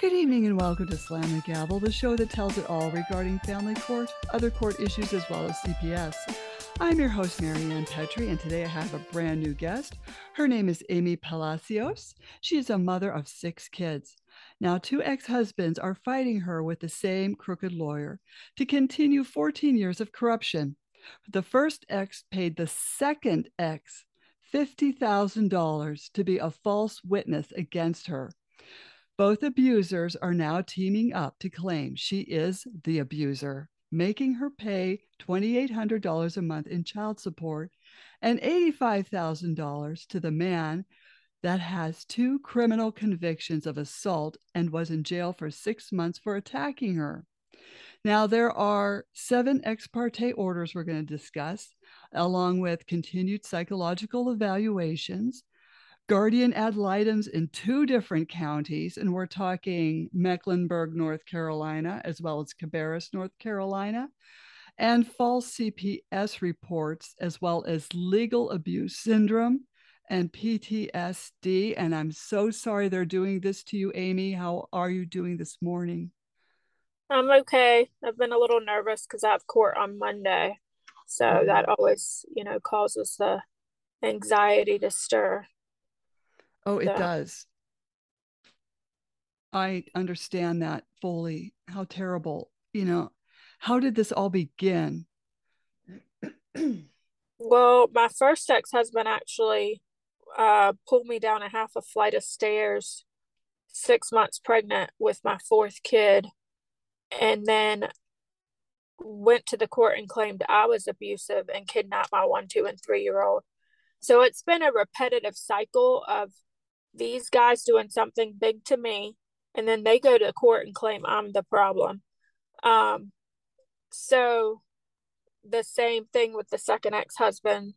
Good evening and welcome to Slam the Gavel, the show that tells it all regarding family court, other court issues, as well as CPS. I'm your host, Marianne Petrie, and today I have a brand new guest. Her name is Amy Palacios. She is a mother of six kids. Now, two ex husbands are fighting her with the same crooked lawyer to continue 14 years of corruption. The first ex paid the second ex $50,000 to be a false witness against her. Both abusers are now teaming up to claim she is the abuser, making her pay $2,800 a month in child support and $85,000 to the man that has two criminal convictions of assault and was in jail for six months for attacking her. Now, there are seven ex parte orders we're going to discuss, along with continued psychological evaluations, guardian ad litem's in two different counties, and we're talking Mecklenburg, North Carolina, as well as Cabarrus, North Carolina, and false CPS reports, as well as legal abuse syndrome and PTSD. And I'm so sorry they're doing this to you, Amy. How are you doing this morning? I'm okay. I've been a little nervous because I have court on Monday. So mm-hmm. that always, you know, causes the anxiety to stir. Oh, it does. I understand that fully. How terrible. You know, how did this all begin? well, my first ex husband actually uh, pulled me down a half a flight of stairs, six months pregnant with my fourth kid, and then went to the court and claimed I was abusive and kidnapped my one, two, and three year old. So it's been a repetitive cycle of these guys doing something big to me and then they go to court and claim I'm the problem. Um, so the same thing with the second ex-husband.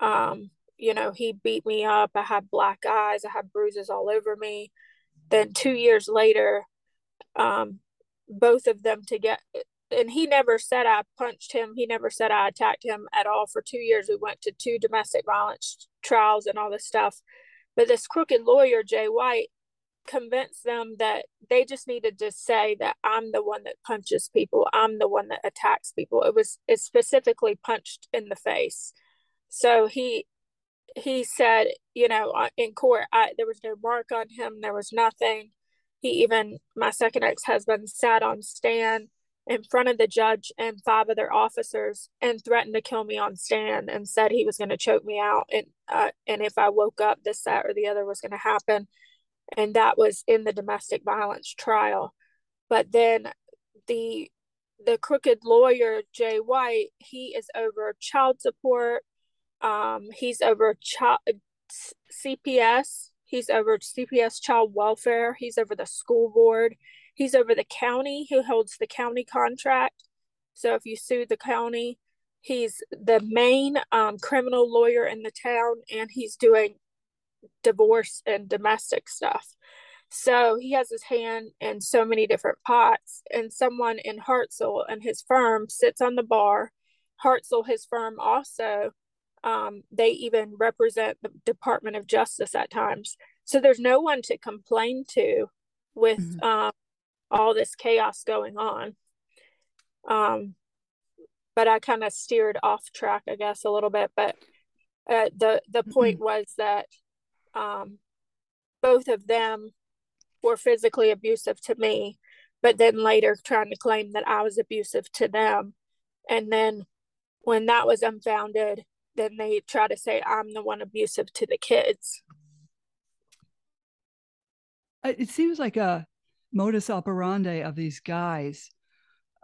Um, you know, he beat me up. I had black eyes. I had bruises all over me. Then two years later, um, both of them to get and he never said I punched him. He never said I attacked him at all. For two years, we went to two domestic violence trials and all this stuff. But this crooked lawyer, Jay White, convinced them that they just needed to say that I'm the one that punches people. I'm the one that attacks people. It was it specifically punched in the face. So he he said, you know, uh, in court, I, there was no mark on him. There was nothing. He even, my second ex husband, sat on stand in front of the judge and five other officers and threatened to kill me on stand and said he was going to choke me out and uh, and if I woke up this that or the other was going to happen. And that was in the domestic violence trial. But then the the crooked lawyer Jay White he is over child support. Um he's over child CPS he's over CPS child welfare. He's over the school board He's over the county who holds the county contract. So if you sue the county, he's the main um, criminal lawyer in the town and he's doing divorce and domestic stuff. So he has his hand in so many different pots. And someone in Hartsell and his firm sits on the bar. Hartsell, his firm, also, um, they even represent the Department of Justice at times. So there's no one to complain to with mm-hmm. um, all this chaos going on. Um, but I kind of steered off track, I guess, a little bit. But uh, the the point mm-hmm. was that um, both of them were physically abusive to me, but then later trying to claim that I was abusive to them. And then when that was unfounded, then they try to say I'm the one abusive to the kids. It seems like a modus operandi of these guys.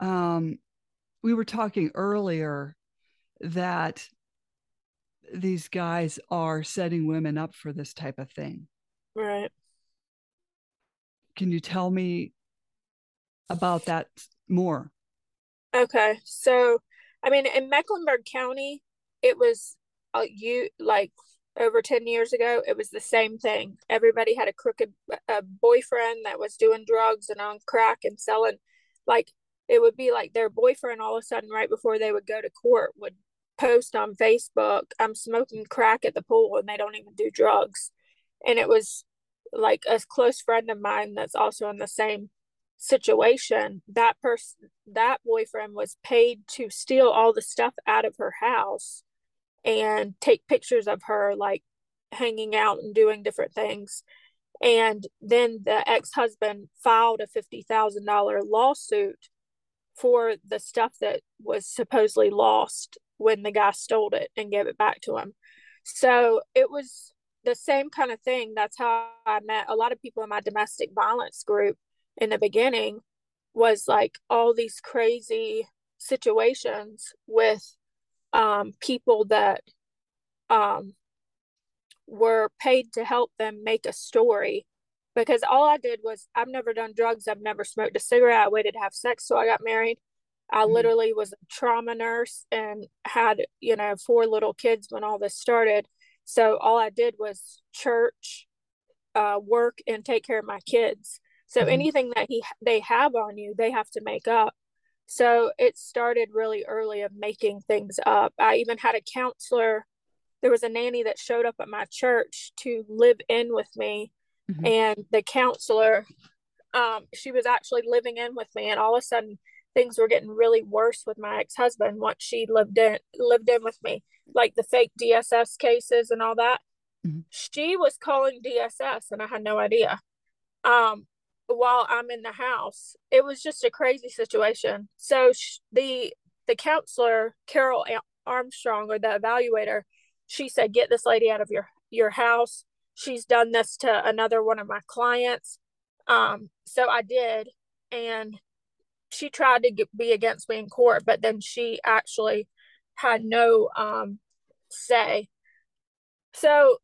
Um, we were talking earlier that these guys are setting women up for this type of thing. Right. Can you tell me about that more? Okay. So, I mean, in Mecklenburg County, it was uh, you like over 10 years ago, it was the same thing. Everybody had a crooked a boyfriend that was doing drugs and on crack and selling. Like it would be like their boyfriend all of a sudden, right before they would go to court, would post on Facebook, I'm smoking crack at the pool and they don't even do drugs. And it was like a close friend of mine that's also in the same situation that person that boyfriend was paid to steal all the stuff out of her house and take pictures of her like hanging out and doing different things and then the ex-husband filed a $50,000 lawsuit for the stuff that was supposedly lost when the guy stole it and gave it back to him. So it was the same kind of thing. That's how I met a lot of people in my domestic violence group in the beginning was like all these crazy situations with um, people that um, were paid to help them make a story because all I did was I've never done drugs, I've never smoked a cigarette, I waited to have sex so I got married. I mm-hmm. literally was a trauma nurse and had, you know, four little kids when all this started. So all I did was church, uh, work and take care of my kids. So mm-hmm. anything that he they have on you, they have to make up. So it started really early of making things up. I even had a counselor there was a nanny that showed up at my church to live in with me mm-hmm. and the counselor um, she was actually living in with me and all of a sudden things were getting really worse with my ex-husband once she lived in lived in with me like the fake dss cases and all that mm-hmm. she was calling dss and i had no idea um, while i'm in the house it was just a crazy situation. So sh- the the counselor carol armstrong or the evaluator she said get this lady out of your your house. She's done this to another one of my clients. Um so i did and she tried to get, be against me in court but then she actually had no um say. So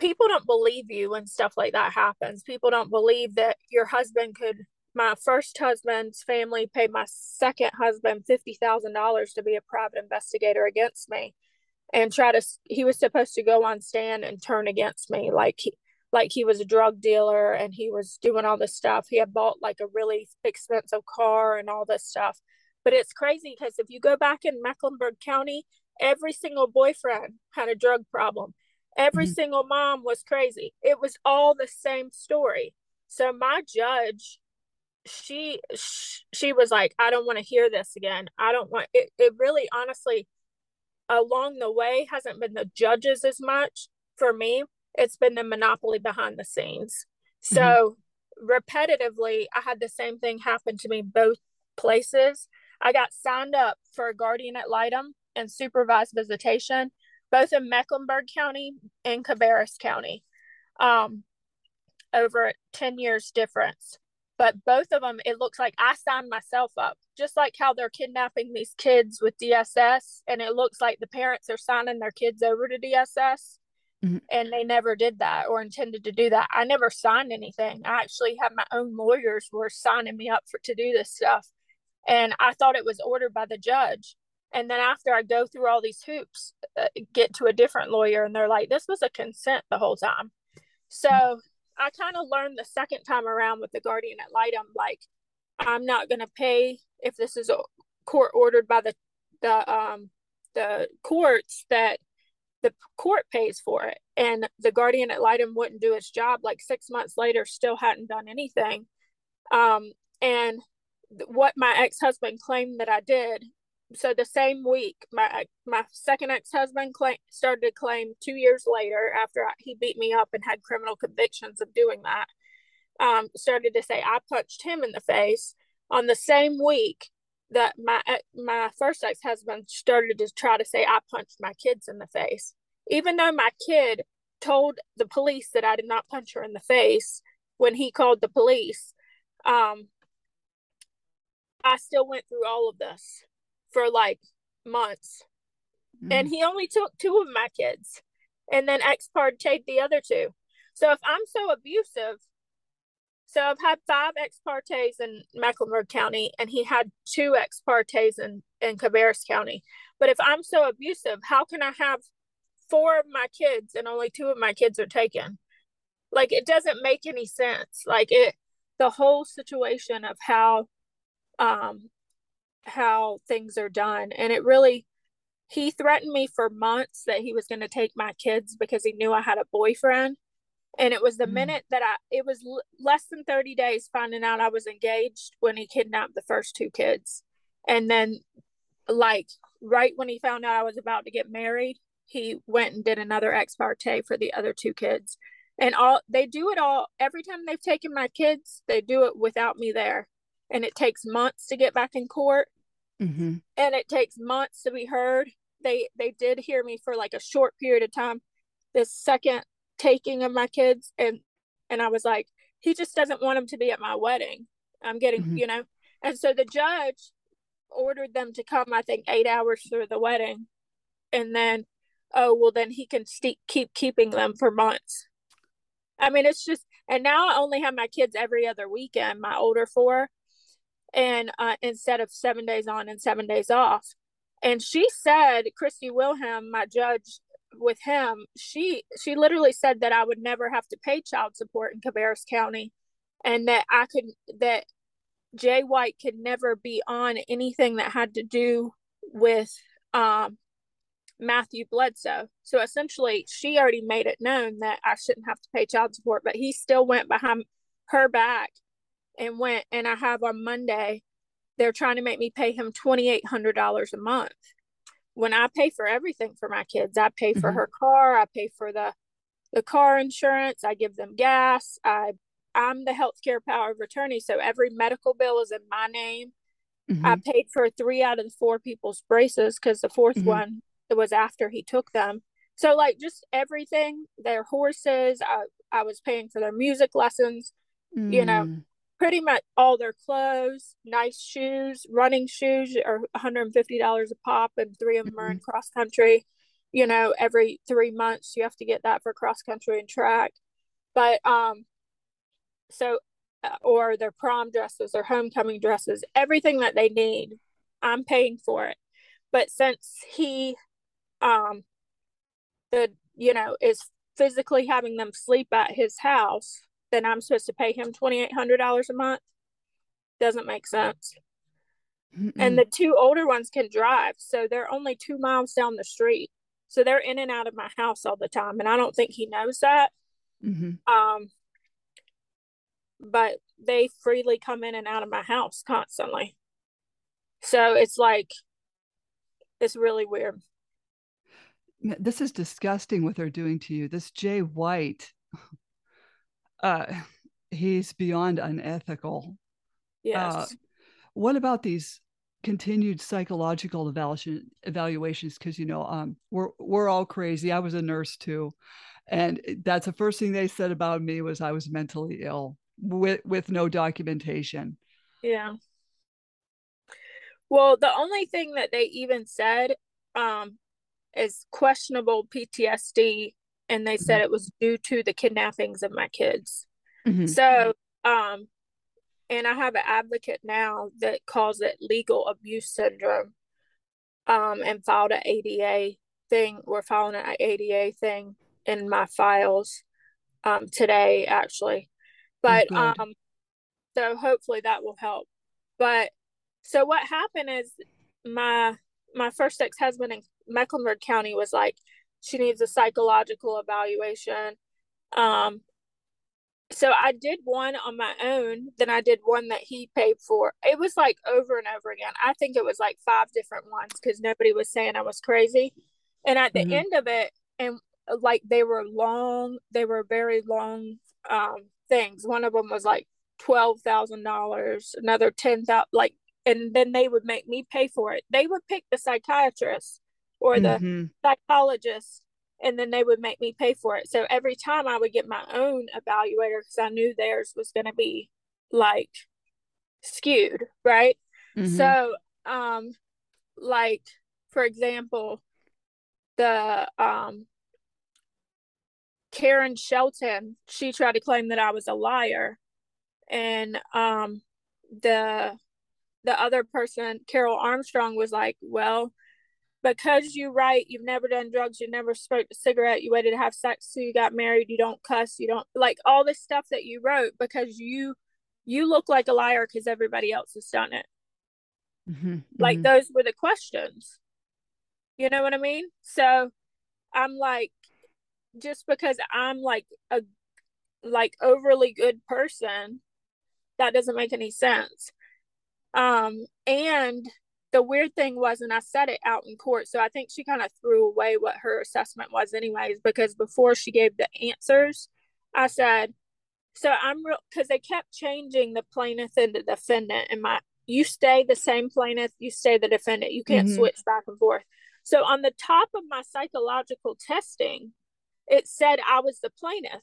people don't believe you when stuff like that happens. People don't believe that your husband could my first husband's family paid my second husband $50,000 to be a private investigator against me and try to he was supposed to go on stand and turn against me. Like he like he was a drug dealer and he was doing all this stuff. He had bought like a really expensive car and all this stuff. But it's crazy because if you go back in mecklenburg county every single boyfriend had a drug problem every mm-hmm. single mom was crazy it was all the same story so my judge she she was like i don't want to hear this again i don't want it, it really honestly along the way hasn't been the judges as much for me. It's been the monopoly behind the scenes. So mm-hmm. repetitively, I had the same thing happen to me both places. I got signed up for a guardian ad litem and supervised visitation, both in Mecklenburg County and Cabarrus County, um, over 10 years difference. But both of them it looks like i signed myself up just like how they're kidnapping these kids with dss and it looks like the parents are signing their kids over to dss mm-hmm. and they never did that or intended to do that. I never signed anything. I actually had my own lawyers were signing me up for to do this stuff. And i thought it was ordered by the judge and then after i go through all these hoops uh, get to a different lawyer and they're like this was a consent the whole time. So I kind of learned the second time around with the guardian ad litem, like I'm not going to pay if this is a court ordered by the the um the courts that the court pays for it. And the guardian ad litem wouldn't do its job like six months later still hadn't done anything. Um and what my ex-husband claimed that i did so the same week my my second ex-husband claim, started to claim two years later after he beat me up and had criminal convictions of doing that um, started to say i punched him in the face. On the same week that my my first ex-husband started to try to say i punched my kids in the face. Even though my kid told the police that i did not punch her in the face when he called the police um, i still went through all of this for like months. Mm. And he only took two of my kids and then ex parte the other two. So if I'm so abusive, so I've had five ex partes in Mecklenburg County and he had two ex partes in, in Cabarrus County. But if I'm so abusive, how can I have four of my kids and only two of my kids are taken? Like it doesn't make any sense. Like it the whole situation of how um how things are done. And it really, he threatened me for months that he was going to take my kids because he knew I had a boyfriend. And it was the Mm. minute that I, it was l- less than 30 days finding out I was engaged when he kidnapped the first two kids. And then, like, right when he found out I was about to get married, he went and did another ex parte for the other two kids. And all they do it all every time they've taken my kids, they do it without me there. And it takes months to get back in court hmm and it takes months to be heard. They they did hear me for like a short period of time. This second taking of my kids and and I was like, he just doesn't want them to be at my wedding. I'm getting, Mhm. you know. And so the judge ordered them to come I think 8 hours through the wedding. And then oh, well then he can st- keep keeping them for months. I mean, it's just and now I only have my kids every other weekend, my older four and uh, instead of seven days on and seven days off. And she said, Christy Wilhelm, my judge with him, she she literally said that I would never have to pay child support in Cabarrus County, and that I could that Jay White could never be on anything that had to do with um, Matthew Bledsoe. So essentially, she already made it known that I shouldn't have to pay child support, but he still went behind her back and went and I have on Monday, they're trying to make me pay him $2,800 a month. When I pay for everything for my kids, I pay for Mhm. her car, I pay for the the car insurance, I give them gas, I I'm the healthcare power of attorney, so every medical bill is in my name. I Mhm. paid for three out of the four people's braces because the 4th Mhm. one it was after he took them. So like just everything, their horses, I I was paying for their music lessons, you know, Mm. Pretty much all their clothes, nice shoes, running shoes are $150 a pop, and three of them are in cross country. You know, every three months you have to get that for cross country and track. But um, so uh, or their prom dresses, their homecoming dresses, everything that they need, I'm paying for it. But since he, um, the you know is physically having them sleep at his house, then I'm supposed to pay him twenty eight hundred dollars a month. Doesn't make sense. Mm-mm. And the two older ones can drive, so they're only two miles down the street. So they're in and out of my house all the time, and I don't think he knows that. Mhm. Um, but they freely come in and out of my house constantly. So it's like it's really weird. This is disgusting what they're doing to you. This Jay White, uh, he's beyond unethical. Yes. Uh, what about these continued psychological evaluation evaluations? Because you know, um, we're we're all crazy. I was a nurse too, and that's the first thing they said about me was I was mentally ill with with no documentation. Yeah. Well, the only thing that they even said um is questionable PTSD and they said it was due to the kidnappings of my kids. Mhm. So, um and I have an advocate now that calls it legal abuse syndrome. Um and filed an ADA thing. We're filing an ADA thing in my files um today actually. But good. um so hopefully that will help. But so what happened is my my first ex-husband in Mecklenburg County was like she needs a psychological evaluation. Um so I did one on my own, then I did one that he paid for. It was like over and over again. I think it was like five different ones because nobody was saying I was crazy. And at the Mhm. end of it, and like they were long, they were very long um things. One of them was like twelve thousand dollars, another ten thousand, like, and then they would make me pay for it. They would pick the psychiatrist or the Mhm. psychologist and then they would make me pay for it. So every time I would get my own evaluator because I knew theirs was going to be like skewed, right? Mhm. So, um, like for example, the um Karen Shelton, she tried to claim that I was a liar, and um, the the other person, Carol Armstrong, was like, "Well, because you write, you've never done drugs, you never smoked a cigarette, you waited to have sex till you got married, you don't cuss, you don't like all this stuff that you wrote because you you look like a liar because everybody else has done it. Mhm. Like Mhm. those were the questions. You know what I mean? So I'm like, just because I'm like a like overly good person. That doesn't make any sense. Um, and the weird thing was, and I said it out in court, so I think she kind of threw away what her assessment was, anyways, because before she gave the answers, I said, so I'm real because they kept changing the plaintiff and the defendant, and my you stay the same plaintiff, you stay the defendant, you can't mm-hmm. switch back and forth. So on the top of my psychological testing, it said I was the plaintiff,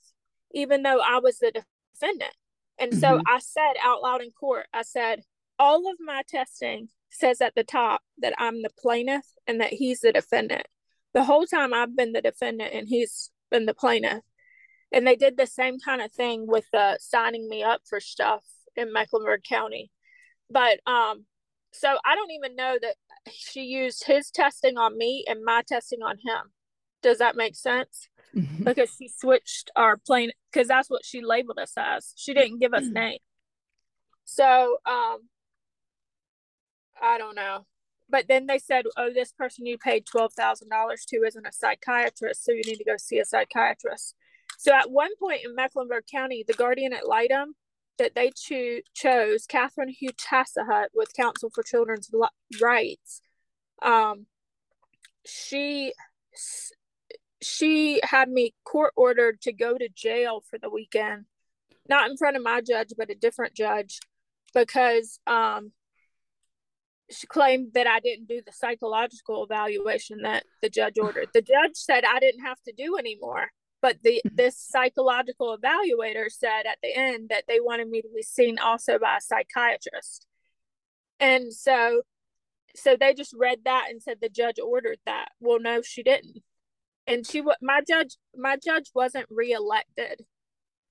even though I was the defendant. And mm-hmm. so I said out loud in court, I said, all of my testing says at the top that I'm the plaintiff and that he's the defendant. The whole time I've been the defendant and he's been the plaintiff. And they did the same kind of thing with uh, signing me up for stuff in Mecklenburg County. But um, so I don't even know that she used his testing on me and my testing on him. Does that make sense? Mm-hmm. Because she switched our plane because that's what she labeled us as. She didn't give us mm-hmm. name. So um I don't know. But then they said, oh, this person you paid $12,000 to isn't a psychiatrist, so you need to go see a psychiatrist. So at one point in Mecklenburg County, the guardian ad litem that they cho- chose, Catherine Hugh Tassahut with Council for Children's Rights, um, she she had me court ordered to go to jail for the weekend, not in front of my judge, but a different judge, because um, she claimed that I didn't do the psychological evaluation that the judge ordered. The judge said I didn't have to do anymore, but the mm-hmm. this psychological evaluator said at the end that they wanted me to be seen also by a psychiatrist. And so so they just read that and said the judge ordered that. Well, no, she didn't. And she my judge my judge wasn't reelected.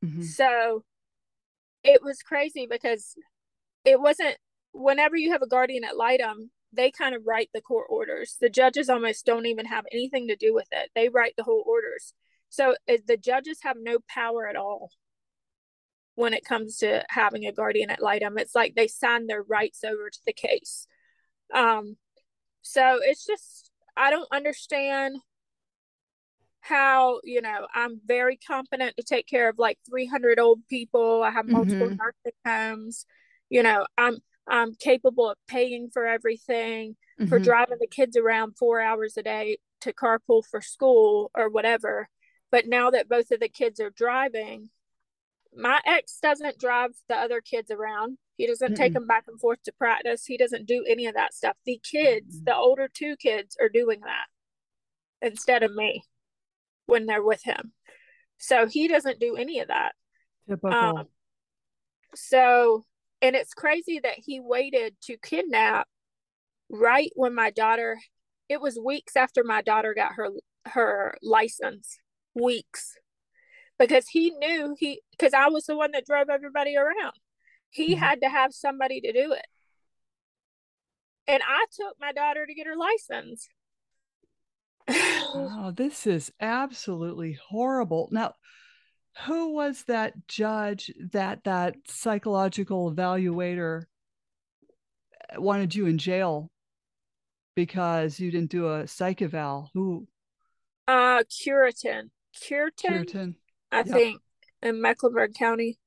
Mm-hmm. So it was crazy because it wasn't whenever you have a guardian ad litem, they kind of write the court orders. The judges almost don't even have anything to do with it. They write the whole orders. So the judges have no power at all when it comes to having a guardian ad litem. It's like they sign their rights over to the case. Um, so it's just I don't understand how you know I'm very competent to take care of like 300 old people. I have multiple mm-hmm. nursing homes. You know, I'm I'm capable of paying for everything, mm-hmm. for driving the kids around four hours a day to carpool for school or whatever. But now that both of the kids are driving, my ex doesn't drive the other kids around. He doesn't Mm-mm. take them back and forth to practice. He doesn't do any of that stuff. The kids, mm-hmm. the older two kids, are doing that instead of me when they're with him. So he doesn't do any of that. Typical. Um, so and it's crazy that he waited to kidnap right when my daughter it was weeks after my daughter got her her license weeks. Because he knew he because i was the one that drove everybody around. He mm-hmm. had to have somebody to do it. And i took my daughter to get her license. Oh this is absolutely horrible. Now who was that judge that that psychological evaluator wanted you in jail because you didn't do a psych eval? Who? Uh curitin curitin, curitin. i yep. think in mecklenburg county.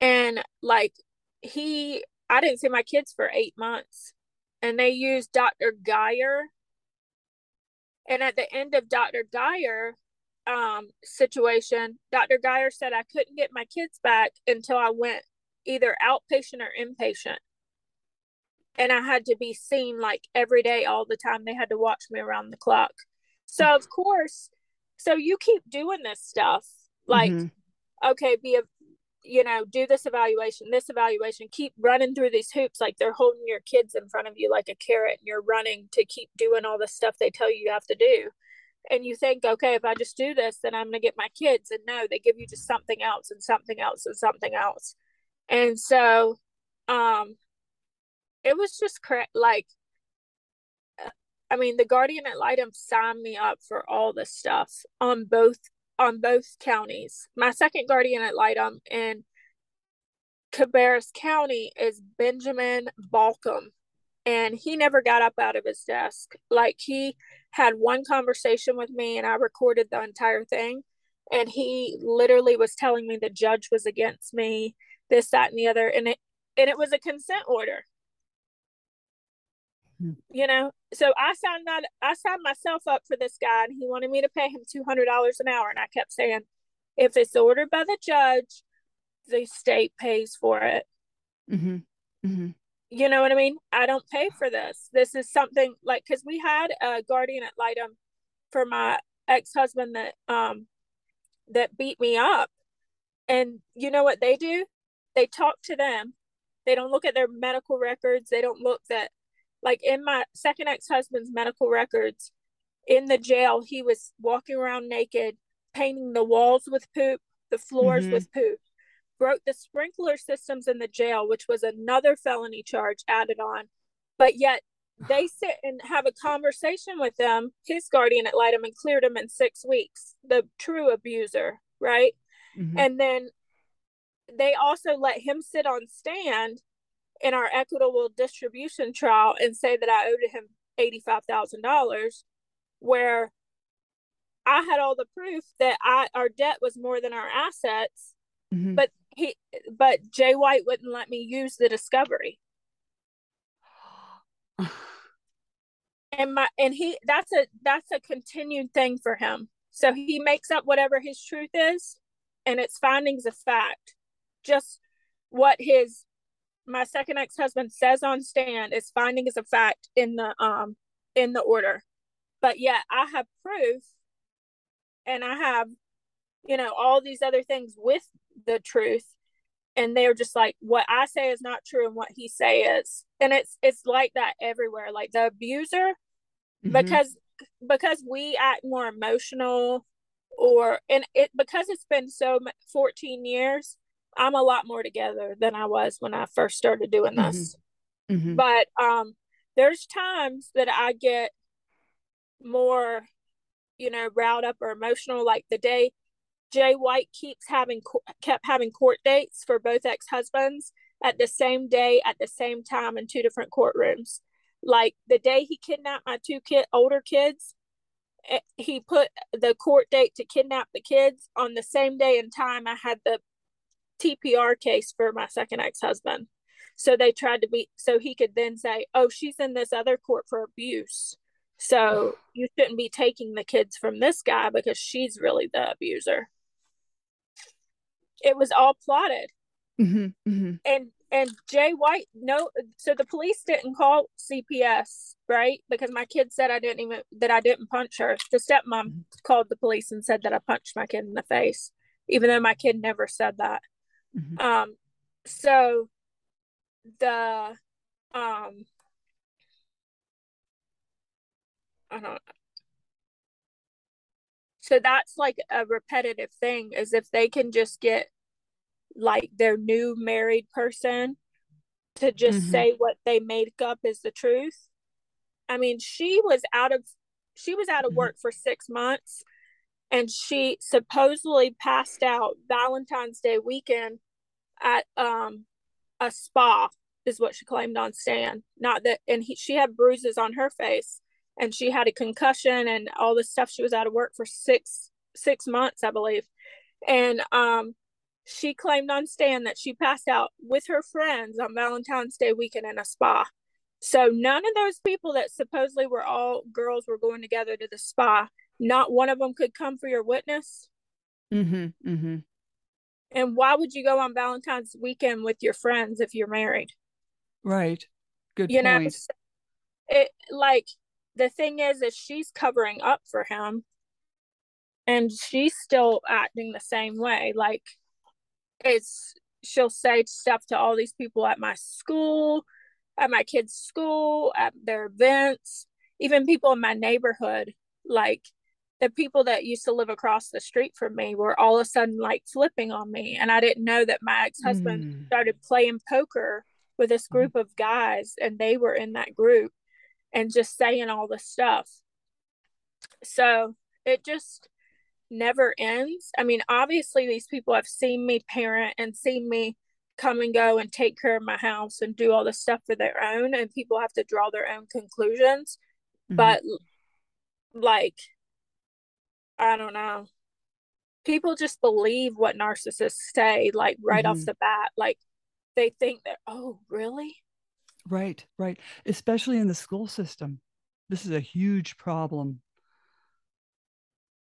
And like he i didn't see my kids for eight months and they used dr geyer. And at the end of dr geyer um, situation, Dr. Geyer said I couldn't get my kids back until I went either outpatient or inpatient. And I had to be seen like every day, all the time. They had to watch me around the clock. So, of course, so you keep doing this stuff like, mm-hmm. okay, be a, you know, do this evaluation, this evaluation, keep running through these hoops like they're holding your kids in front of you like a carrot and you're running to keep doing all the stuff they tell you you have to do and you think okay if i just do this then i'm going to get my kids. And no they give you just something else and something else and something else. And so um it was just correct like i mean the guardian ad litem signed me up for all the stuff on both on both counties. My second guardian ad litem in cabarrus county is benjamin balcom and he never got up out of his desk. Like he had one conversation with me and I recorded the entire thing. and he literally was telling me the judge was against me, this, that, and the other, and it and it was a consent order. Hmm. You know, so I signed that I signed myself up for this guy, and he wanted me to pay him two hundred dollars an hour, and I kept saying, if it's ordered by the judge, the state pays for it. Mm-hmm. Mm-hmm. You know what I mean? I don't pay for this. This is something like because we had a guardian ad litem for my ex husband that um that beat me up, and you know what they do? They talk to them. They don't look at their medical records. They don't look that like in my second ex husband's medical records in the jail. He was walking around naked, painting the walls with poop, the floors mm-hmm. with poop broke the sprinkler systems in the jail, which was another felony charge added on. But yet they sit and have a conversation with them, his guardian ad litem, and cleared him in six weeks, the true abuser, right? Mm-hmm. And then they also let him sit on stand in our equitable distribution trial and say that I owed him $85,000, where I had all the proof that I our debt was more than our assets, mm-hmm. but he but Jay White wouldn't let me use the discovery. and my and he that's a that's a continued thing for him. So he makes up whatever his truth is and it's findings of fact. Just what his my second ex-husband says on stand is findings of fact in the um in the order. But yet I have proof and I have you know all these other things with the truth and they're just like what i say is not true and what he say is and it's it's like that everywhere like the abuser mm-hmm. because because we act more emotional or and it because it's been so 14 years i'm a lot more together than i was when i first started doing this mm-hmm. Mm-hmm. but um there's times that i get more you know riled up or emotional like the day Jay White keeps having kept having court dates for both ex-husbands at the same day at the same time in two different courtrooms. Like the day he kidnapped my two kid older kids, eh, he put the court date to kidnap the kids on the same day and time I had the TPR case for my second ex-husband. So they tried to be so he could then say, "Oh, she's in this other court for abuse." So you shouldn't be taking the kids from this guy because she's really the abuser it was all plotted. Mm-hmm, mm-hmm. And and Jay White no so the police didn't call CPS, right? Because my kid said I didn't even that I didn't punch her. The stepmom mm-hmm. called the police and said that I punched my kid in the face, even though my kid never said that. Mm-hmm. Um so the um I don't so that's like a repetitive thing is if they can just get like their new married person to just mm-hmm. say what they make up is the truth i mean she was out of she was out of mm-hmm. work for six months and she supposedly passed out valentine's day weekend at um a spa is what she claimed on stand not that and he, she had bruises on her face and she had a concussion and all this stuff she was out of work for six six months i believe and um she claimed on stand that she passed out with her friends on valentine's day weekend in a spa. So none of those people that supposedly were all girls were going together to the spa. Not one of them could come for your witness. Mm-hmm, mm-hmm. and why would you go on valentine's weekend with your friends if you're married? Right. Good you point. know it like the thing is is she's covering up for him and she's still acting the same way. Like it's she'll say stuff to all these people at my school at my kids school at their events even people in my neighborhood like the people that used to live across the street from me were all of a sudden like flipping on me and i didn't know that my ex-husband mm. started playing poker with this hmm. group of guys and they were in that group and just saying all the stuff. So it just never ends. I mean, obviously, these people have seen me parent and seen me come and go and take care of my house and do all the stuff for their own, and people have to draw their own conclusions. Mm-hmm. But, like, I don't know. people just believe what narcissists say, like right mm-hmm. off the bat. Like they think that, oh, really? Right, right. Especially in the school system. This is a huge problem.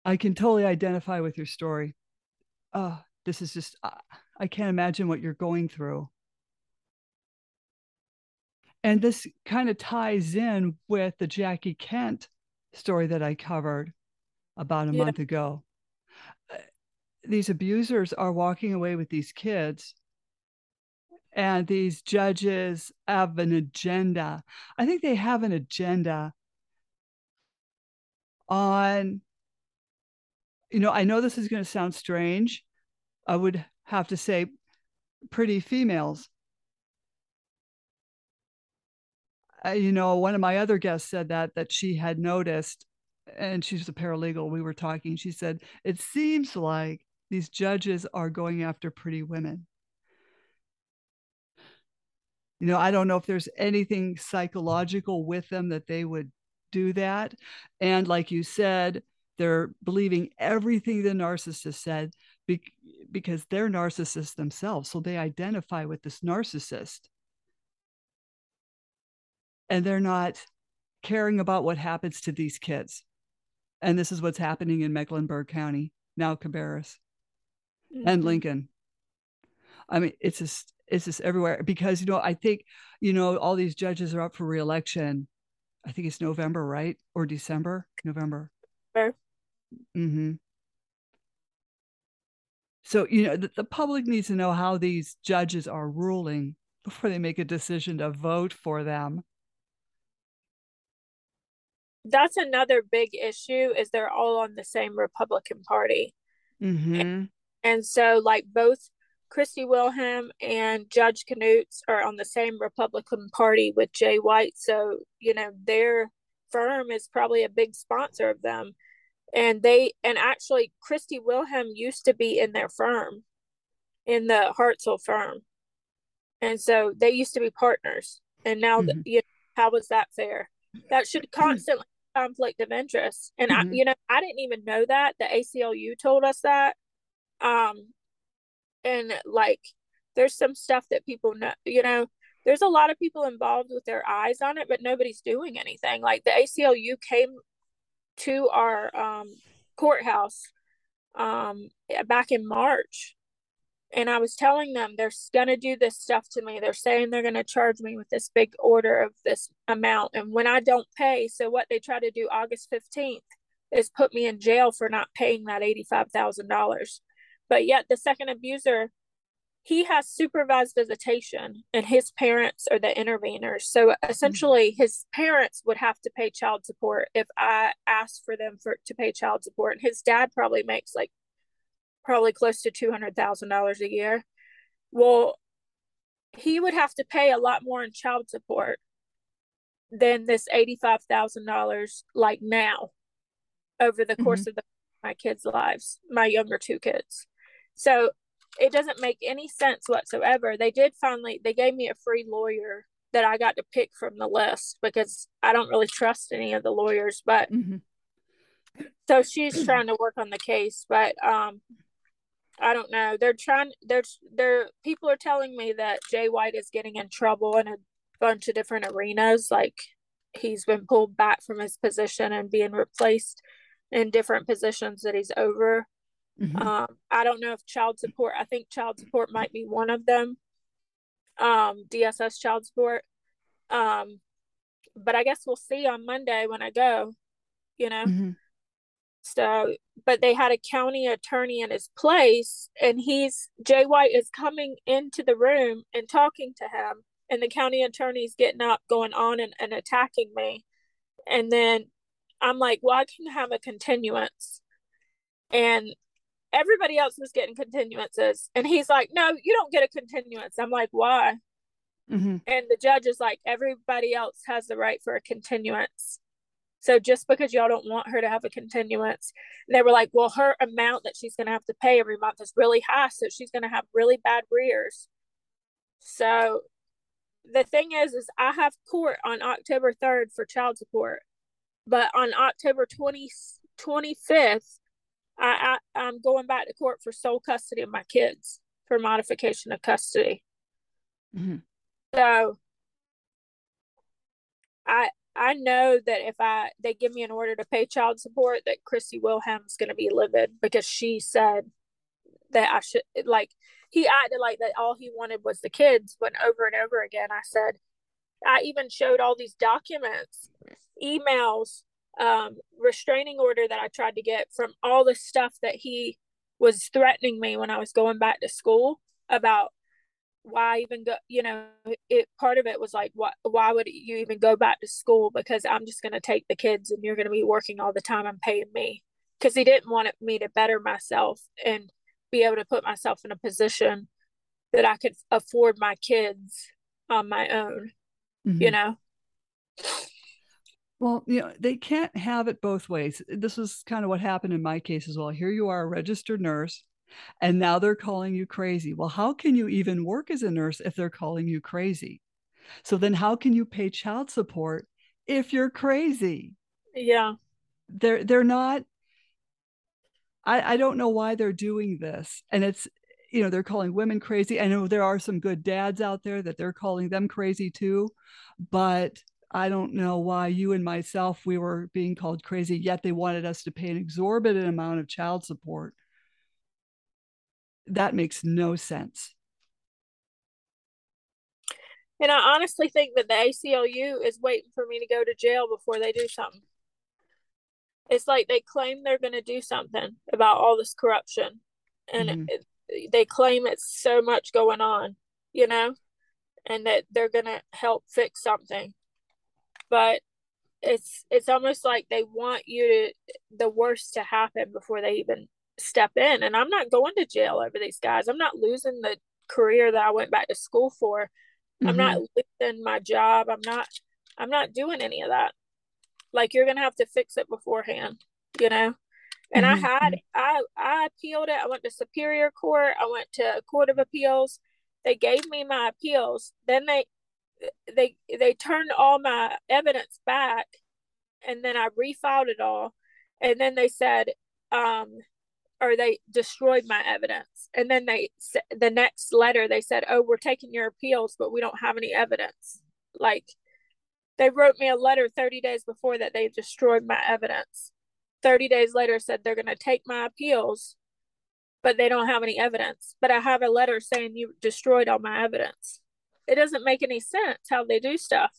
I can totally identify with your story. Uh, this is just, uh, I can't imagine what you're going through. And this kind of ties in with the Jackie Kent story that I covered about a yeah. month ago. Uh, these abusers are walking away with these kids, and these judges have an agenda. I think they have an agenda on, you know, I know this is going to sound strange. I would have to say pretty females. Uh, you know, one of my other guests said that that she had noticed, and she's a paralegal. We were talking. She said it seems like these judges are going after pretty women. You know, I don't know if there's anything psychological with them that they would do that. And like you said, they're believing everything the narcissist said be- because they're narcissists themselves. So they identify with this narcissist. And they're not caring about what happens to these kids. And this is what's happening in Mecklenburg County, now Cabarrus mm-hmm. and Lincoln. I mean, it's just it's just everywhere because you know, I think, you know, all these judges are up for reelection. I think it's November, right? Or December? November. Sure. Mm-hmm. So, you know, the, the public needs to know how these judges are ruling before they make a decision to vote for them. That's another big issue is they're all on the same Republican Party. Mm-hmm. And, and so like both Christy Wilhelm and Judge Canutes are on the same Republican Party with Jay White. So, you know, their firm is probably a big sponsor of them and they and actually Christy Wilhelm used to be in their firm, in the Hartsell firm, and so they used to be partners. And now, mm-hmm. you know, how was that fair? That should constantly conflict of interest. And mm-hmm. I, you know, I didn't even know that. The ACLU told us that. Um, and like, there's some stuff that people know. You know, there's a lot of people involved with their eyes on it, but nobody's doing anything. Like the ACLU came to our um, courthouse um, back in March. And I was telling them they're going to do this stuff to me. They're saying they're going to charge me with this big order of this amount. And when I don't pay, so what they try to do August 15th is put me in jail for not paying that $85,000. But yet the second abuser he has supervised visitation and his parents are the interveners so essentially mm-hmm. his parents would have to pay child support if i asked for them for to pay child support and his dad probably makes like probably close to $200000 a year well he would have to pay a lot more in child support than this $85000 like now over the course mm-hmm. of the, my kids lives my younger two kids so it doesn't make any sense whatsoever. They did finally they gave me a free lawyer that I got to pick from the list because I don't really trust any of the lawyers, but mm-hmm. so she's trying to work on the case, but um I don't know. They're trying they're they're people are telling me that Jay White is getting in trouble in a bunch of different arenas like he's been pulled back from his position and being replaced in different positions that he's over Mm-hmm. Um, I don't know if child support, I think child support might be one of them. Um, DSS child support. Um, but I guess we'll see on Monday when I go, you know. Mm-hmm. So, but they had a county attorney in his place, and he's Jay White is coming into the room and talking to him, and the county attorney's getting up, going on and, and attacking me. And then I'm like, well, I can have a continuance. And everybody else was getting continuances. And he's like no you don't get a continuance. I'm like why? Mm-hmm. and the judge is like everybody else has the right for a continuance. So just because y'all don't want her to have a continuance and they were like well her amount that she's going to have to pay every month is really high so she's going to have really bad rears. So the thing is is i have court on october 3rd for child support. But on october 20, 25th I, I I'm going back to court for sole custody of my kids for modification of custody. Mm-hmm. So I I know that if I they give me an order to pay child support, that Christy Wilhelm's going to be livid because she said that I should like he acted like that all he wanted was the kids. When over and over again, I said I even showed all these documents, emails, um, restraining order that I tried to get from all the stuff that he was threatening me when I was going back to school about why even go you know it part of it was like what why would you even go back to school? Because i'm just going to take the kids and you're going to be working all the time and paying me. Because he didn't want me to better myself and be able to put myself in a position that i could afford my kids on my own mm-hmm. you know well you know they can't have it both ways this is kind of what happened in my case as well here you are a registered nurse and now they're calling you crazy. Well, how can you even work as a nurse if they're calling you crazy? So then how can you pay child support if you're crazy? Yeah. They're they're not I, I don't know why they're doing this. And it's you know, they're calling women crazy. I know there are some good dads out there that they're calling them crazy too, but I don't know why you and myself we were being called crazy, yet they wanted us to pay an exorbitant amount of child support that makes no sense. And I honestly think that the ACLU is waiting for me to go to jail before they do something. It's like they claim they're going to do something about all this corruption, and mm-hmm. it, they claim it's so much going on, you know, and that they're going to help fix something. But it's it's almost like they want you to the worst to happen before they even step in. And i'm not going to jail over these guys. I'm not losing the career that i went back to school for. Mm-hmm. i'm not mm-hmm. losing my job. I'm not i'm not doing any of that. Like you're gonna have to fix it beforehand you know? And mm-hmm. i had i i appealed it. I went to superior court. I went to court of appeals. They gave me my appeals. Then they they they turned all my evidence back and then i refiled it all and then they said um or they destroyed my evidence. And then they the next letter they said, "Oh, we're taking your appeals, but we don't have any evidence." Like they wrote me a letter 30 days before that they destroyed my evidence. 30 days later said they're going to take my appeals, but they don't have any evidence. But I have a letter saying you destroyed all my evidence. It doesn't make any sense how they do stuff.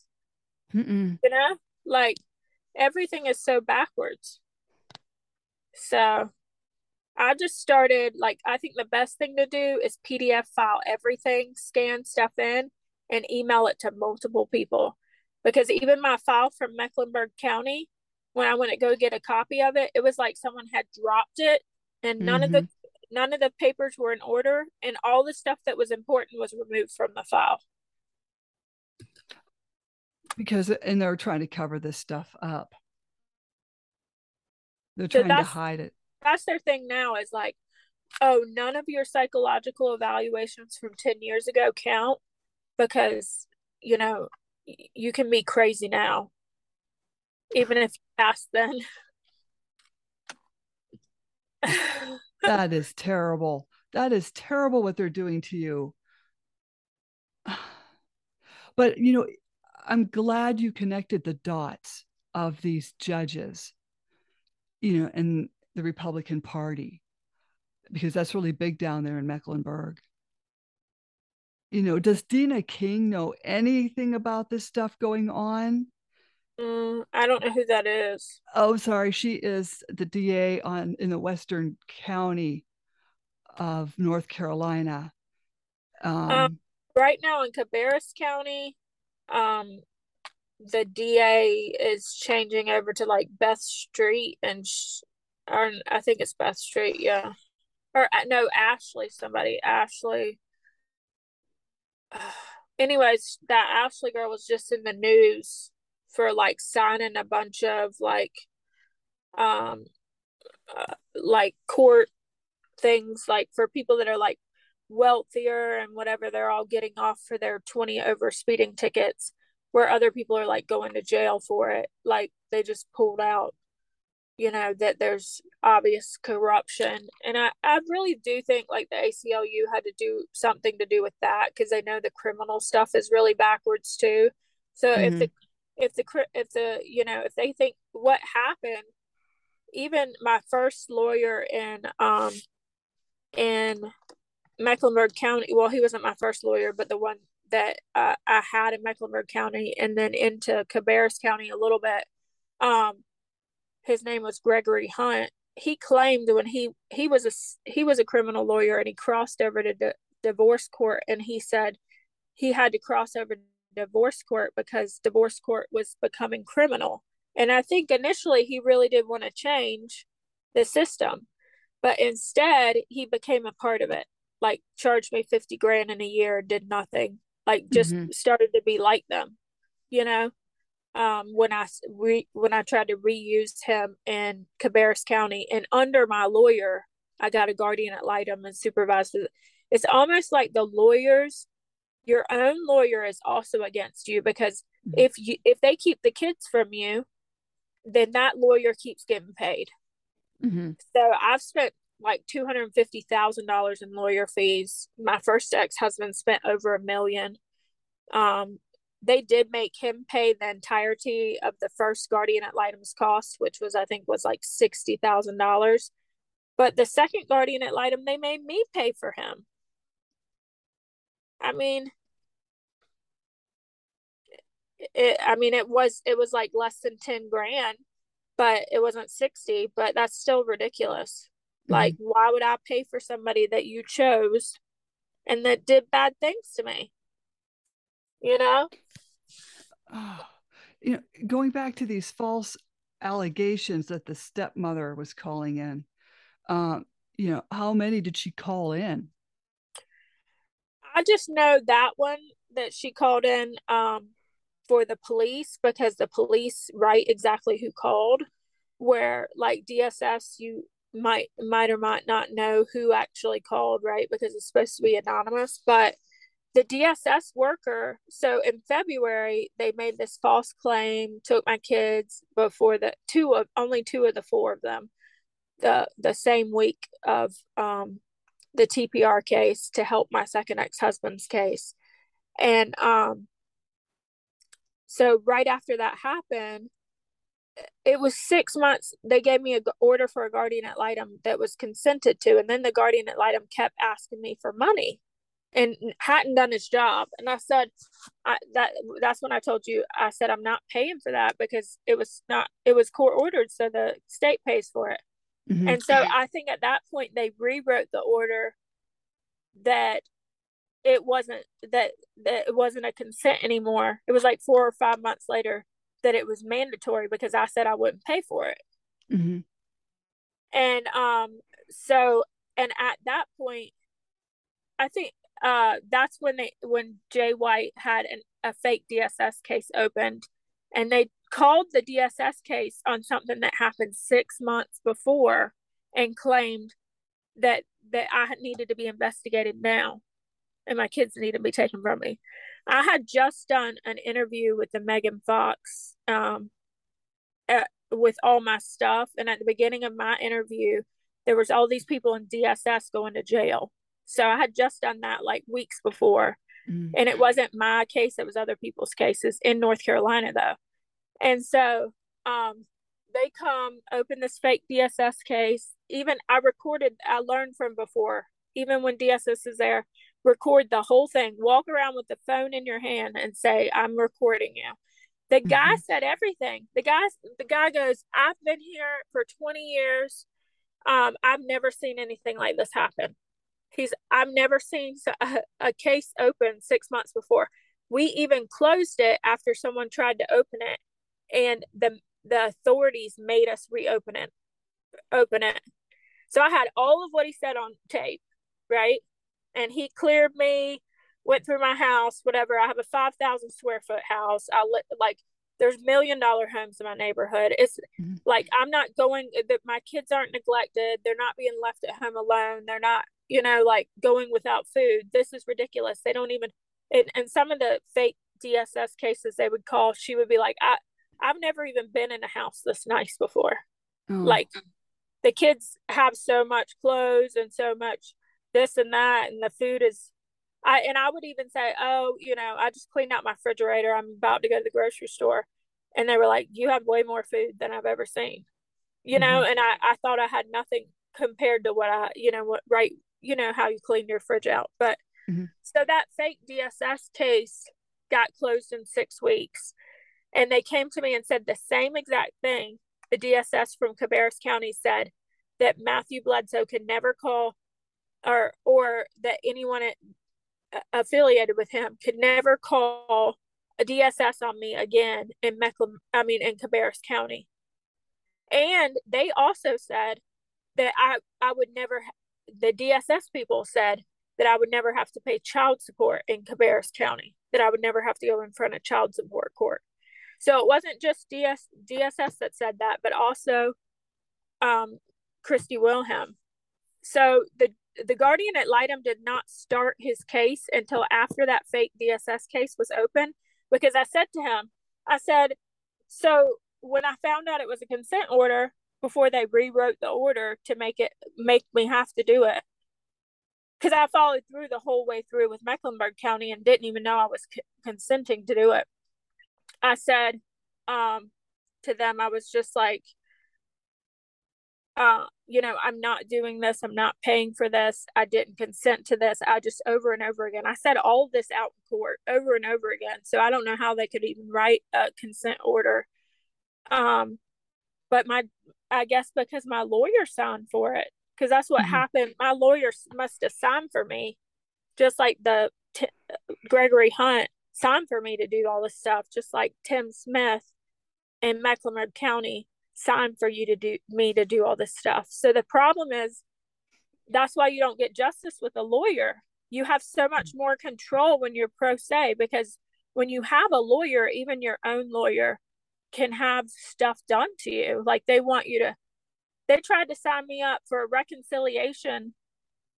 Mm-mm. You know, like everything is so backwards. So I just started like I think the best thing to do is PDF file everything, scan stuff in, and email it to multiple people. Because even my file from Mecklenburg County, when I went to go get a copy of it, it was like someone had dropped it and none mm-hmm. of the mm-hmm. none of the papers were in order and all the stuff that was important was removed from the file. Because and they're trying to cover this stuff up. They're trying so to hide it. that's their thing now is like oh none of your psychological evaluations from 10 years ago count because you know you can be crazy now even if you pass then. That is terrible. That is terrible what they're doing to you. But you know i'm glad you connected the dots of these judges you know and the Republican Party because that's really big down there in Mecklenburg. You know, does Dena King know anything about this stuff going on? Mm, I don't know who that is. Oh, sorry. She is the DA on in the Western County of North Carolina. Um, um, right now in Cabarrus County, um, the DA is changing over to like Beth Street, and sh- or I think it's Beth Street, yeah. Or uh, no, Ashley, somebody, Ashley. Anyways, that Ashley girl was just in the news for like signing a bunch of like, um, uh, like court things, like for people that are like wealthier and whatever, they're all getting off for their 20 over speeding tickets, where other people are like going to jail for it. Like they just pulled out you know, that there's obvious corruption. And I, I really do think like the ACLU had to do something to do with that because they know the criminal stuff is really backwards too. So mm-hmm. if the if the if the you know if they think what happened, even my first lawyer in um in Mecklenburg County, well, he wasn't my first lawyer, but the one that uh, I had in Mecklenburg County and then into Cabarrus County a little bit. Um, his name was Gregory Hunt. He claimed when he he was a he was a criminal lawyer and he crossed over to di- divorce court and he said he had to cross over to divorce court because divorce court was becoming criminal. And I think initially he really did want to change the system, but instead he became a part of it. Like charged me 50 grand in a year, and did nothing. Like just mm-hmm. started to be like them, you know? um, when I re, when I tried to reuse him in Cabarrus County, and under my lawyer, I got a guardian ad litem and supervised. It's almost like the lawyers, your own lawyer is also against you because mm-hmm. if you if they keep the kids from you, then that lawyer keeps getting paid. Mm-hmm. So I've spent like two hundred fifty thousand dollars in lawyer fees. My first ex husband spent over a million. Um, they did make him pay the entirety of the first guardian ad litem's cost, which was I think was like sixty thousand dollars. But the second guardian ad litem, they made me pay for him. I mean, it, I mean, it was it was like less than ten grand, but it wasn't sixty. But that's still ridiculous. Mm-hmm. Like, why would I pay for somebody that you chose, and that did bad things to me? You know, oh, you know, going back to these false allegations that the stepmother was calling in, um, you know, how many did she call in? I just know that one that she called in um, for the police because the police write exactly who called. Where like DSS, you might might or might not know who actually called, right? Because it's supposed to be anonymous, but the DSS worker, so in February, they made this false claim, took my kids before the two of only two of the four of them, the the same week of um the TPR case to help my second ex-husband's case. And um so right after that happened, it was six months. They gave me a order for a guardian ad litem that was consented to, and then the guardian ad litem kept asking me for money and hadn't done his job. And I said, I, that that's when I told you I said I'm not paying for that because it was not it was court ordered, so the state pays for it. Mm-hmm. And so I think at that point they rewrote the order that it wasn't that that it wasn't a consent anymore. It was like four or five months later that it was mandatory because I said I wouldn't pay for it. Mm-hmm. And um so and at that point I think uh, that's when they when Jay White had an, a fake DSS case opened, and they called the DSS case on something that happened six months before, and claimed that that I needed to be investigated now, and my kids needed to be taken from me. I had just done an interview with the Megan Fox um, at, with all my stuff, and at the beginning of my interview, there was all these people in DSS going to jail so I had just done that like weeks before. Mm. And it wasn't my case, it was other people's cases in North Carolina though. And so um they come open this fake DSS case. Even I recorded I learned from before, even when DSS is there, record the whole thing. Walk around with the phone in your hand and say, I'm recording you. The guy mm-hmm. said everything. The guy the guy goes, I've been here for 20 years. Um, I've never seen anything like this happen. He's I've never seen a, a case open six months before. We even closed it after someone tried to open it, and the the authorities made us reopen it, open it. So I had all of what he said on tape, right? And he cleared me, went through my house, whatever. I have a five thousand square foot house. I li- like there's million dollar homes in my neighborhood. It's mm-hmm. like I'm not going that my kids aren't neglected. They're not being left at home alone. They're not you know, like going without food. This is ridiculous. They don't even, and, and some of the fake DSS cases they would call, she would be like, I, I've never even been in a house this nice before. Oh. Like the kids have so much clothes and so much this and that and the food is I and I would even say, "Oh, you know, I just cleaned out my refrigerator. I'm about to go to the grocery store." And they were like, "You have way more food than I've ever seen." You mm-hmm. know, and I I thought I had nothing compared to what I, you know, what right, you know how you clean your fridge out. But mm-hmm. so that fake DSS case got closed in 6 weeks. And they came to me and said the same exact thing. The DSS from Cabarrus County said that Matthew Bledsoe could never call or or that anyone affiliated with him could never call a DSS on me again in Mecklen, I mean in Cabarrus County. And they also said that I I would never the DSS people said that I would never have to pay child support in Cabarrus County, that I would never have to go in front of child support court. So it wasn't just DS, DSS that said that, but also um, Christy Wilhelm. So the the guardian ad litem did not start his case until after that fake DSS case was open because I said to him, I said, so when I found out it was a consent order before they rewrote the order to make it make me have to do it because I followed through the whole way through with Mecklenburg County and didn't even know I was c- consenting to do it. I said um, to them, I was just like, uh, you know, I'm not doing this. I'm not paying for this. I didn't consent to this. I just over and over again. I said all this out in court over and over again. So I don't know how they could even write a consent order. Um, but my, I guess because my lawyer signed for it, because that's what mm-hmm. happened. My lawyer must have signed for me, just like the t- Gregory Hunt signed for me to do all this stuff, just like Tim Smith in Mecklenburg County signed for you to do me to do all this stuff. So the problem is that's why you don't get justice with a lawyer. You have so much more control when you're pro se because when you have a lawyer, even your own lawyer can have stuff done to you. Like they want you to they tried to sign me up for a reconciliation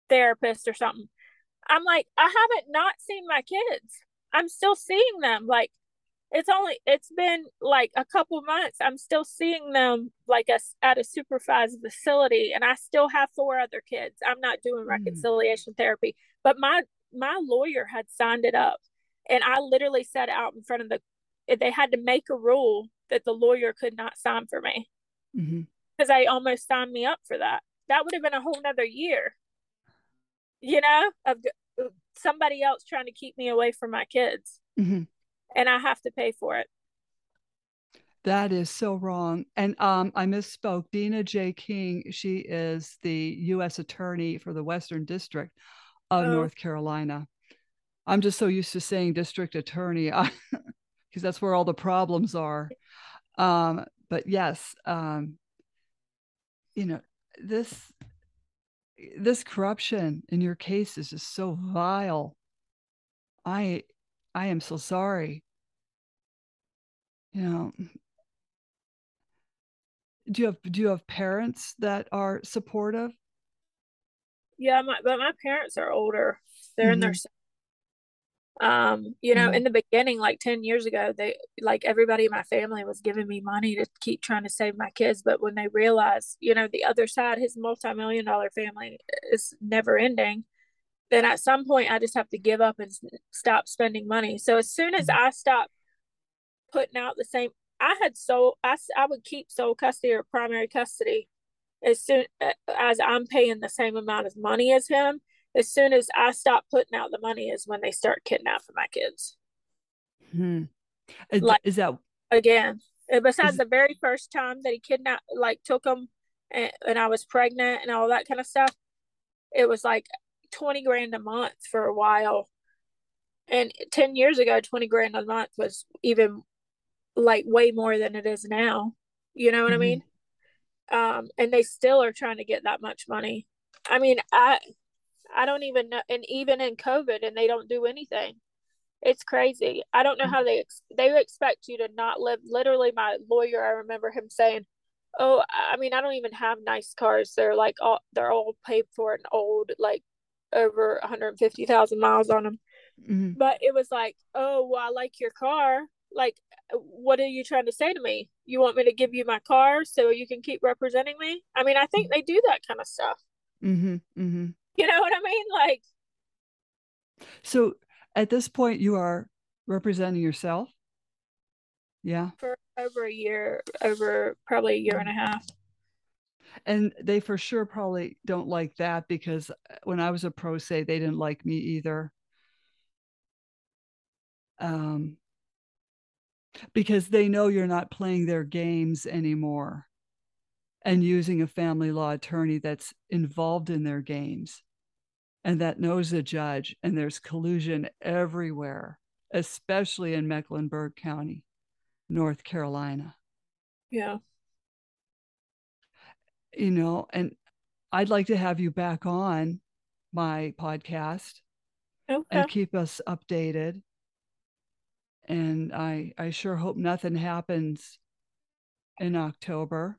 therapist or something. I'm like, I haven't not seen my kids. I'm still seeing them. Like it's only it's been like a couple months i'm still seeing them like a, at a supervised facility and i still have four other kids i'm not doing hmm. reconciliation mm. therapy but my my lawyer had signed it up and i literally said out in front of the they had to make a rule that the lawyer could not sign for me because mm-hmm. they almost signed me up for that that would have been a whole nother year you know of somebody else trying to keep me away from my kids mm-hmm and I have to pay for it. That is so wrong. And um, I misspoke. Dena J. King, she is the U.S. Attorney for the Western District of oh. North Carolina. I'm just so used to saying district attorney because that's where all the problems are. Um, but yes, um, you know, this this corruption in your case is just so vile. I I am so sorry. You know, do you have do you have parents that are supportive? Yeah, my, but my parents are older. They're mm-hmm. in their um, you know, mm-hmm. in the beginning, like 10 years ago, they like everybody in my family was giving me money to keep trying to save my kids. But when they realized, you know, the other side, his multi-million dollar family is never ending, then at some point I just have to give up and stop spending money. So as soon as mm-hmm. I stop putting out the same, I had so I, I would keep sole custody or primary custody as soon as I'm paying the same amount of money as him. As soon as I stop putting out the money is when they start kidnapping my kids. Hmm. Is, like, is that again? Besides is, the very first time that he kidnapped, like took them, and, and I was pregnant and all that kind of stuff, it was like 20 grand a month for a while. And 10 years ago, 20 grand a month was even like way more than it is now. You know what mm-hmm. I mean? Um, and they still are trying to get that much money. I mean, I I don't even know and even in COVID and they don't do anything. It's crazy. I don't know mm-hmm. how they ex- they expect you to not live. Literally, my lawyer, I remember him saying, "Oh, I mean, I don't even have nice cars. They're like all they're all paid for and old. Like over 150,000 miles on them. Mm-hmm. But it was like, oh, well, I like your car. Like, what are you trying to say to me? you want me to give you my car so you can keep representing me? I mean, I think they do that kind of stuff. Mm-hmm. Mm-hmm. You know what I mean? Like, so at this point, you are representing yourself. Yeah. For over a year, over probably a year and a half. And they for sure probably don't like that because when I was a pro se, they didn't like me either. Um, because they know you're not playing their games anymore and using a family law attorney that's involved in their games and that knows the judge and there's collusion everywhere especially in mecklenburg county north carolina yeah you know and i'd like to have you back on my podcast okay. and keep us updated and I I sure hope nothing happens in October.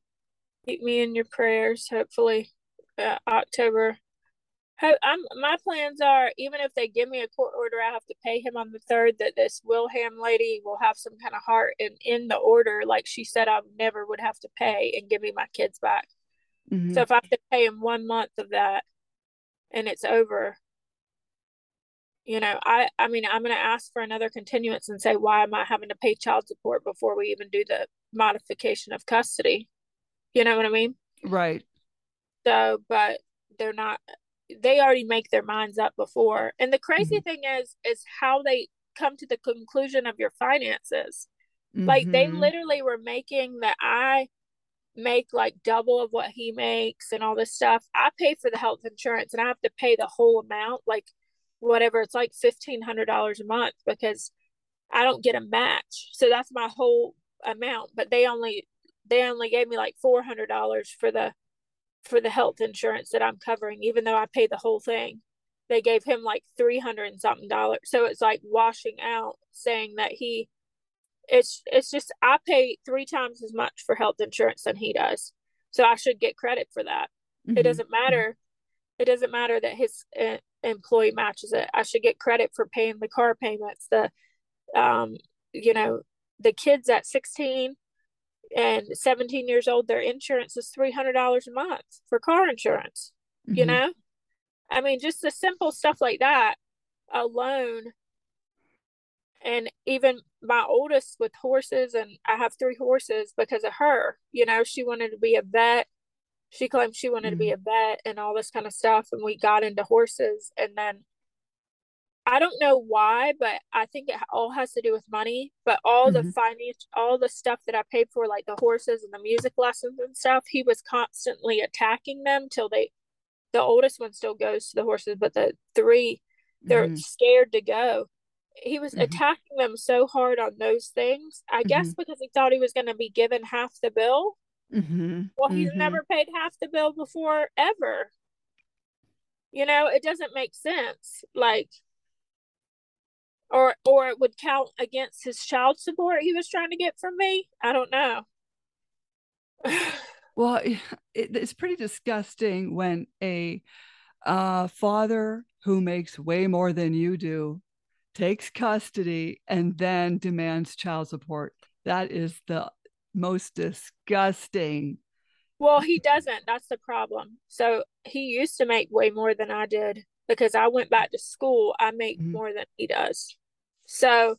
Keep me in your prayers. Hopefully, uh, October. I'm, my plans are even if they give me a court order, I have to pay him on the third. That this Wilhelm lady will have some kind of heart, and in the order, like she said, I never would have to pay and give me my kids back. Mm-hmm. So if I have to pay him one month of that, and it's over, you know i i mean i'm going to ask for another continuance and say why am i having to pay child support before we even do the modification of custody you know what i mean right so but they're not they already make their minds up before and the crazy mm-hmm. thing is is how they come to the conclusion of your finances mm-hmm. like they mm-hmm. literally were making that i make like double of what he makes and all this stuff i pay for the health insurance and i have to pay the whole amount like whatever it's like $1500 a month because i don't get a match. So that's my whole amount but they only they only gave me like $400 for the for the health insurance that i'm covering even though i pay the whole thing. They gave him like 300 and something dollars. So it's like washing out saying that he it's it's just i pay three times as much for health insurance than he does so i should get credit for that mm-hmm. it doesn't matter it doesn't matter that his uh, employee matches it. I should get credit for paying the car payments. The, um, you know, the kids at 16 and 17 years old, their insurance is $300 a month for car insurance, mm-hmm. you know? I mean, just the simple stuff like that alone. And even my oldest with horses, and I have three horses because of her, you know, she wanted to be a vet she claimed she wanted mm-hmm. to be mm-hmm. a vet and all this kind of stuff and we got into horses and then I don't know why, but I think it all has to do with money. But all mm-hmm. the finance, all the stuff that I paid for, like the horses and the music lessons and stuff, he was constantly attacking them till they. The oldest one still goes to the horses, but the three, they're mm-hmm. scared to go. He was mm-hmm. attacking them so hard on those things. I guess mm-hmm. because he thought he was going to be given half the bill. Mm-hmm. Well, he's mm-hmm. never paid half the bill before ever. You know, it doesn't make sense. Like, or or it would count against his child support he was trying to get from me. I don't know. well, it, it's pretty disgusting when a uh, father who makes way more than you do takes custody and then demands child support. That is the most disgusting. Well, he doesn't. That's the problem. So he used to make way more than I did because I went back to school. I make mm-hmm. more than he does. So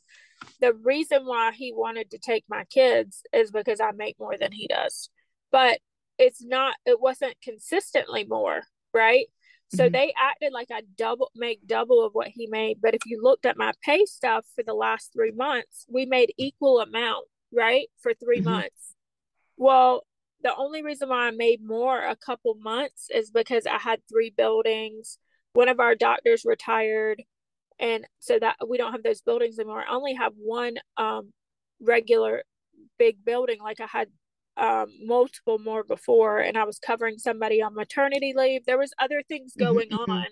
the reason why he wanted to take my kids is because I make more than he does. But it's not, it wasn't consistently more, right? So mm-hmm. they acted like I double make double of what he made. But if you looked at my pay stuff for the last three months, we made equal amount right? For 3 mm-hmm. months. Well, the only reason why I made more a couple months is because I had three buildings. One of our doctors retired, and so that we don't have those buildings anymore. I only have one um, regular big building. Like I had um, multiple more before, and I was covering somebody on maternity leave. There was other things mm-hmm, going mm-hmm. on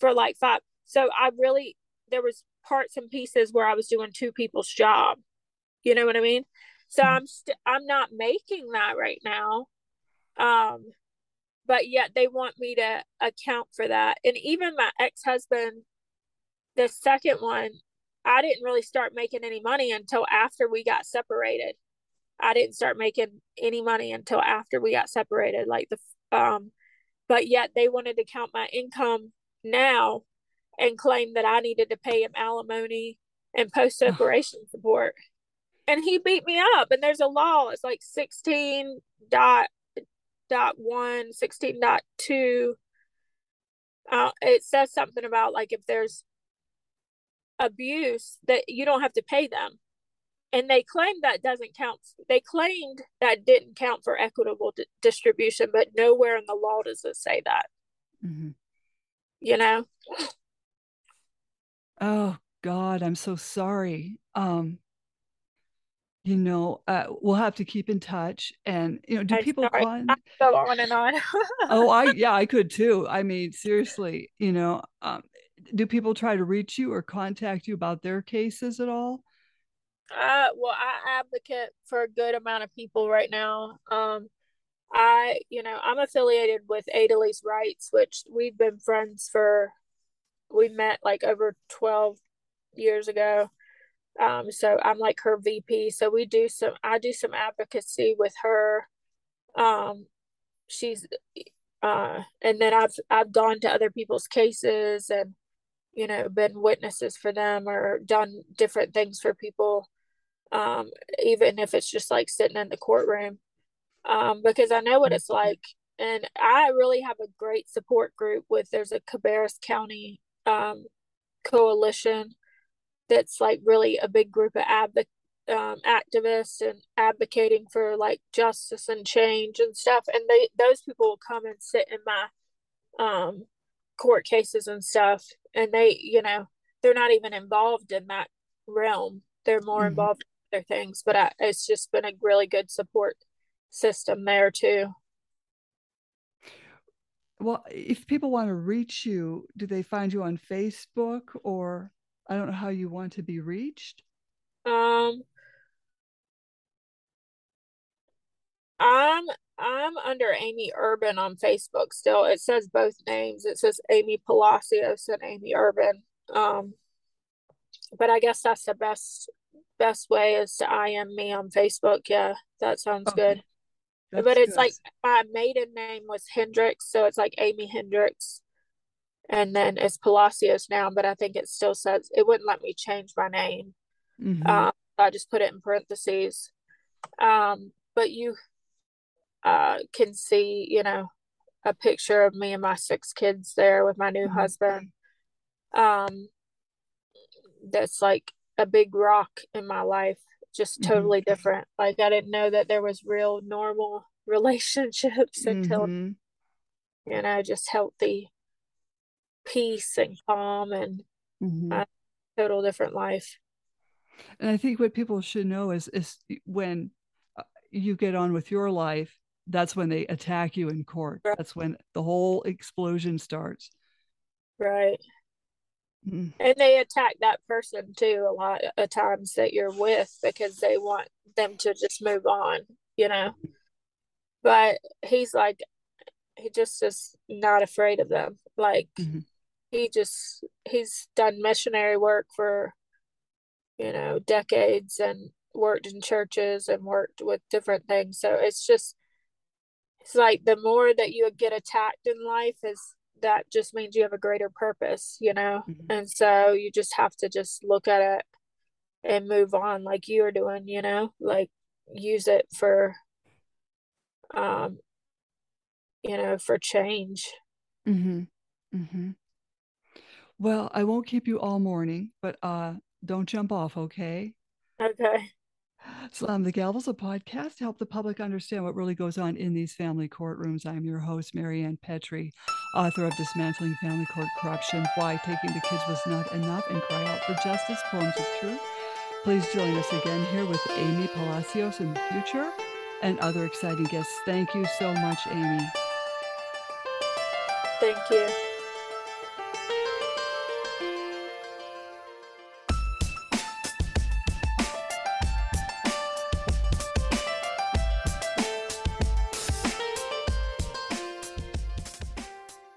for like five. So I really there was parts and pieces where I was doing two people's job. You know what I mean? So mm-hmm. I'm st- I'm not making that right now. Um but yet they want me to account for that. And even my ex-husband the second one, I didn't really start making any money until after we got separated. I didn't start making any money until after we got separated. Like the um, but yet they wanted to count my income now and claim that I needed to pay him alimony and post separation support. And he beat me up. And there's a law. It's like 16 dot dot one, 16 dot two. Uh, it says something about like if there's abuse that you don't have to pay them and they claim that doesn't count they claimed that didn't count for equitable d- distribution but nowhere in the law does it say that. Mm-hmm. you know? Oh god i'm so sorry. Um you know uh, we'll have to keep in touch and you know do I'm people sorry. go on and on. Oh i yeah i could too. I mean seriously you know um do people try to reach you or contact you about their cases at all uh, well, I advocate for a good amount of people right now. Um, I, you know, I'm affiliated with Adalys Rights, which we've been friends for, we met like over 12 years ago. Um, so I'm like her VP. So we do some, I do some advocacy with her. Um, she's, uh, and then I've, I've gone to other people's cases and, you know, been witnesses for them or done different things for people um, even if it's just like sitting in the courtroom, um, because I know what it's like. And I really have a great support group with there's a Cabarrus County um, coalition that's like really a big group of adv- um, activists and advocating for like justice and change and stuff. And they those people will come and sit in my um, court cases and stuff, and they you know they're not even involved in that realm. They're more mm-hmm. involved other things, but I, it's just been a really good support system there too. Well, if people want to reach you, do they find you on Facebook or I don't know how you want to be reached? Um I'm I'm under Amy Urban on Facebook still. It says both names. It says Amy Palacios and Amy Urban. Um but I guess that's the best best way is to IM me on Facebook. Yeah, that sounds okay. good. That's but it's good. like my maiden name was Hendricks, so it's like Amy Hendricks. And then it's Palacios now, but I think it still says it wouldn't let me change my name. Mm-hmm. Um, I just put it in parentheses. Um, but you uh, can see, you know, a picture of me and my six kids there with my new mm-hmm. husband. Um, that's like a big rock in my life just mm-hmm. totally mm-hmm. different like i didn't know that there was real normal relationships until mm-hmm. you know just healthy peace and calm and mm-hmm. a total different life and i think what people should know is is when uh, you get on with your life that's when they attack you in court right. that's when the whole explosion starts right Mm-hmm. And they attack that person too a lot of times that you're with because they want them to just move on, you know. But he's like, he just is not afraid of them. Like, mm-hmm. he just, he's done missionary work for, you know, decades and worked in churches and worked with different things. So it's just, it's like the more that you get attacked in life is that just means you have a greater purpose, you know? Mm-hmm. And so you just have to just look at it and move on like you're doing, you know? Like use it for um you know, for change. Mhm. Mhm. Well, I won't keep you all morning, but uh don't jump off, okay? Okay. Slam um, the Gavels, a podcast to help the public understand what really goes on in these family courtrooms. I'm your host, Marianne Petrie, author of Dismantling Family Court Corruption, Why Taking the Kids Was Not Enough, and Cry Out for Justice, Poems of Truth. Please join us again here with Amy Palacios in the future and other exciting guests. Thank you so much, Amy. Thank you.